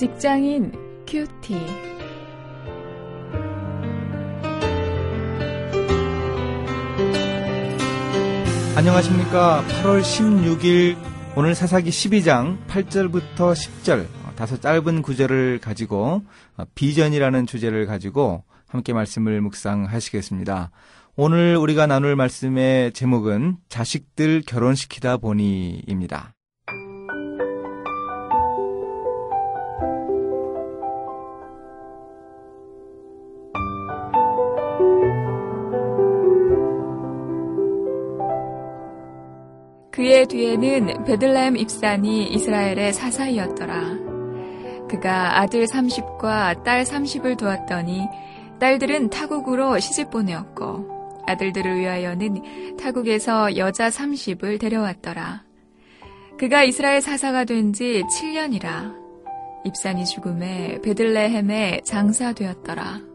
직장인 큐티. 안녕하십니까. 8월 16일 오늘 사사기 12장 8절부터 10절 어, 다소 짧은 구절을 가지고 어, 비전이라는 주제를 가지고 함께 말씀을 묵상하시겠습니다. 오늘 우리가 나눌 말씀의 제목은 자식들 결혼시키다 보니입니다. 그의 뒤에는 베들레헴 입산이 이스라엘의 사사이었더라. 그가 아들 30과 딸 30을 두었더니 딸들은 타국으로 시집 보내었고 아들들을 위하여는 타국에서 여자 30을 데려왔더라. 그가 이스라엘 사사가 된 지 7년이라. 입산이 죽음에 베들레헴에 장사되었더라.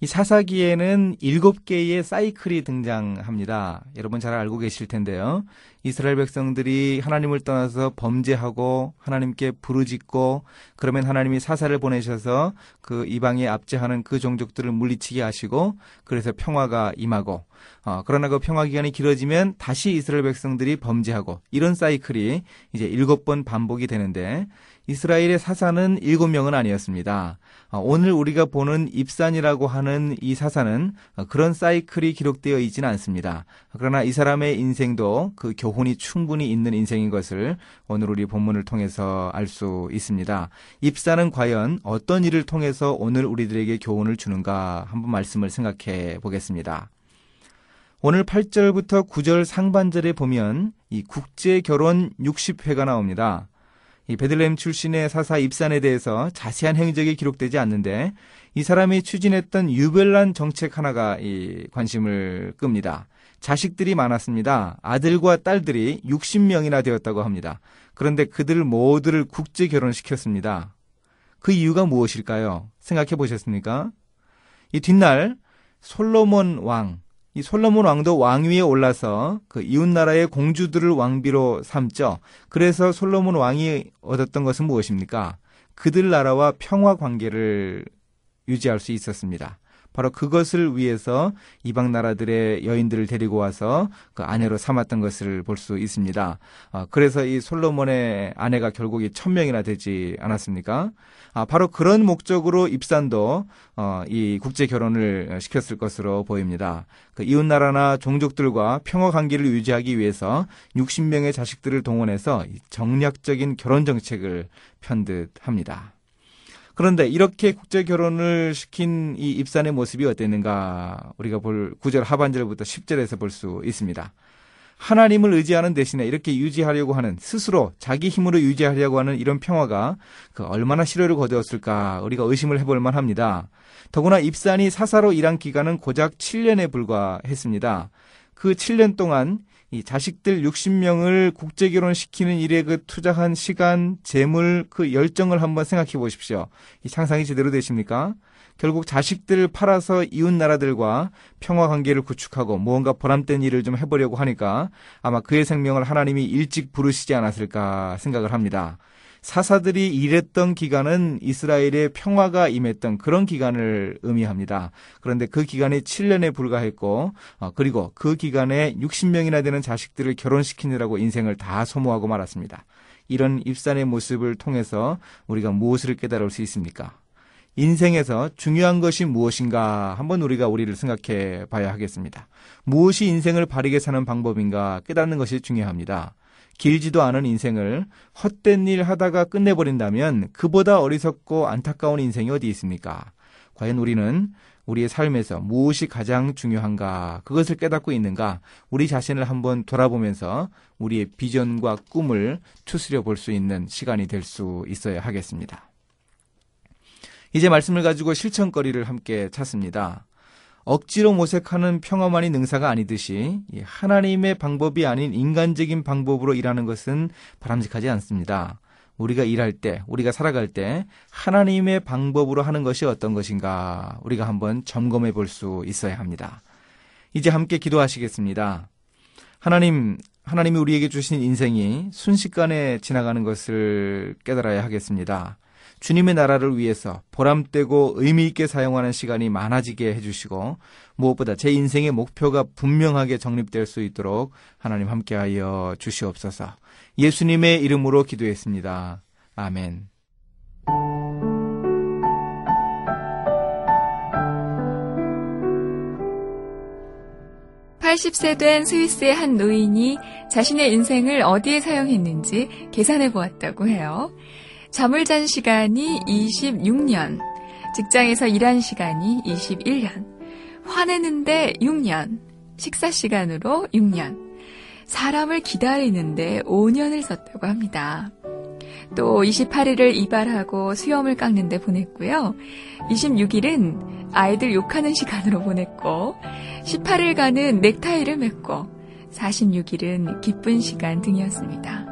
이 사사기에는 일곱 개의 사이클이 등장합니다. 여러분 잘 알고 계실 텐데요. 이스라엘 백성들이 하나님을 떠나서 범죄하고 하나님께 부르짖고 그러면 하나님이 사사를 보내셔서 그 이방에 압제하는 그 종족들을 물리치게 하시고 그래서 평화가 임하고 어, 그러나 그 평화 기간이 길어지면 다시 이스라엘 백성들이 범죄하고 이런 사이클이 이제 일곱 번 반복이 되는데 이스라엘의 사사는 일곱 명은 아니었습니다. 어, 오늘 우리가 보는 입산이라고 하는 이 사사는 어, 그런 사이클이 기록되어 있지는 않습니다. 그러나 이 사람의 인생도 그 교훈이 충분히 있는 인생인 것을 오늘 우리 본문을 통해서 알 수 있습니다. 입산은 과연 어떤 일을 통해서 오늘 우리들에게 교훈을 주는가 한번 말씀을 생각해 보겠습니다. 오늘 8절부터 9절 상반절에 보면 이 국제 결혼 60회가 나옵니다. 이 베들레헴 출신의 사사 입산에 대해서 자세한 행적이 기록되지 않는데 이 사람이 추진했던 유별난 정책 하나가 이 관심을 끕니다. 자식들이 많았습니다. 아들과 딸들이 60명이나 되었다고 합니다. 그런데 그들 모두를 국제 결혼시켰습니다. 그 이유가 무엇일까요? 생각해 보셨습니까? 이 뒷날 솔로몬 왕, 이 솔로몬 왕도 왕위에 올라서 그 이웃 나라의 공주들을 왕비로 삼죠. 그래서 솔로몬 왕이 얻었던 것은 무엇입니까? 그들 나라와 평화 관계를 유지할 수 있었습니다. 바로 그것을 위해서 이방 나라들의 여인들을 데리고 와서 그 아내로 삼았던 것을 볼 수 있습니다. 어, 그래서 이 솔로몬의 아내가 결국 이 천 명이나 되지 않았습니까? 아, 바로 그런 목적으로 입산도 어, 이 국제 결혼을 시켰을 것으로 보입니다. 그 이웃 나라나 종족들과 평화 관계를 유지하기 위해서 60명의 자식들을 동원해서 정략적인 결혼 정책을 편듯합니다. 그런데 이렇게 국제 결혼을 시킨 이 입산의 모습이 어땠는가 우리가 볼 9절 하반절부터 10절에서 볼 수 있습니다. 하나님을 의지하는 대신에 이렇게 유지하려고 하는 스스로 자기 힘으로 유지하려고 하는 이런 평화가 그 얼마나 실효를 거두었을까 우리가 의심을 해볼 만합니다. 더구나 입산이 사사로 일한 기간은 고작 7년에 불과했습니다. 그 7년 동안 이 자식들 60명을 국제 결혼시키는 일에 그 투자한 시간, 재물, 그 열정을 한번 생각해 보십시오. 이 상상이 제대로 되십니까? 결국 자식들을 팔아서 이웃 나라들과 평화 관계를 구축하고 무언가 보람된 일을 좀 해보려고 하니까 아마 그의 생명을 하나님이 일찍 부르시지 않았을까 생각을 합니다. 사사들이 일했던 기간은 이스라엘의 평화가 임했던 그런 기간을 의미합니다. 그런데 그 기간이 7년에 불과했고, 어, 그리고 그 기간에 60명이나 되는 자식들을 결혼시키느라고 인생을 다 소모하고 말았습니다. 이런 입산의 모습을 통해서 우리가 무엇을 깨달을 수 있습니까? 인생에서 중요한 것이 무엇인가 한번 우리가 우리를 생각해 봐야 하겠습니다. 무엇이 인생을 바르게 사는 방법인가 깨닫는 것이 중요합니다. 길지도 않은 인생을 헛된 일 하다가 끝내버린다면 그보다 어리석고 안타까운 인생이 어디 있습니까? 과연 우리는 우리의 삶에서 무엇이 가장 중요한가, 그것을 깨닫고 있는가, 우리 자신을 한번 돌아보면서 우리의 비전과 꿈을 추스려 볼 수 있는 시간이 될 수 있어야 하겠습니다. 이제 말씀을 가지고 실천거리를 함께 찾습니다. 억지로 모색하는 평화만이 능사가 아니듯이 하나님의 방법이 아닌 인간적인 방법으로 일하는 것은 바람직하지 않습니다. 우리가 일할 때, 우리가 살아갈 때 하나님의 방법으로 하는 것이 어떤 것인가 우리가 한번 점검해 볼 수 있어야 합니다. 이제 함께 기도하시겠습니다. 하나님, 하나님이 우리에게 주신 인생이 순식간에 지나가는 것을 깨달아야 하겠습니다. 주님의 나라를 위해서 보람되고 의미 있게 사용하는 시간이 많아지게 해주시고 무엇보다 제 인생의 목표가 분명하게 정립될 수 있도록 하나님 함께하여 주시옵소서 예수님의 이름으로 기도했습니다. 아멘. 80세 된 스위스의 한 노인이 자신의 인생을 어디에 사용했는지 계산해 보았다고 해요. 잠을 잔 시간이 26년, 직장에서 일한 시간이 21년, 화내는데 6년, 식사 시간으로 6년, 사람을 기다리는데 5년을 썼다고 합니다. 또 28일을 이발하고 수염을 깎는데 보냈고요. 26일은 아이들 욕하는 시간으로 보냈고 18일간은 넥타이를 맺고 46일은 기쁜 시간 등이었습니다.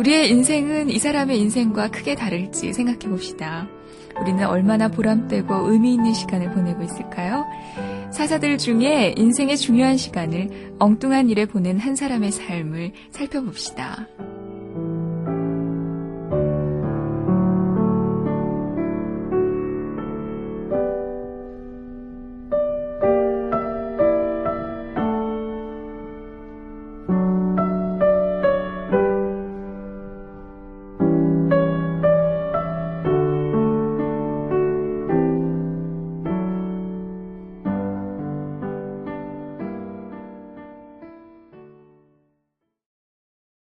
우리의 인생은 이 사람의 인생과 크게 다를지 생각해 봅시다. 우리는 얼마나 보람되고 의미 있는 시간을 보내고 있을까요? 사사들 중에 인생의 중요한 시간을 엉뚱한 일에 보낸 한 사람의 삶을 살펴봅시다.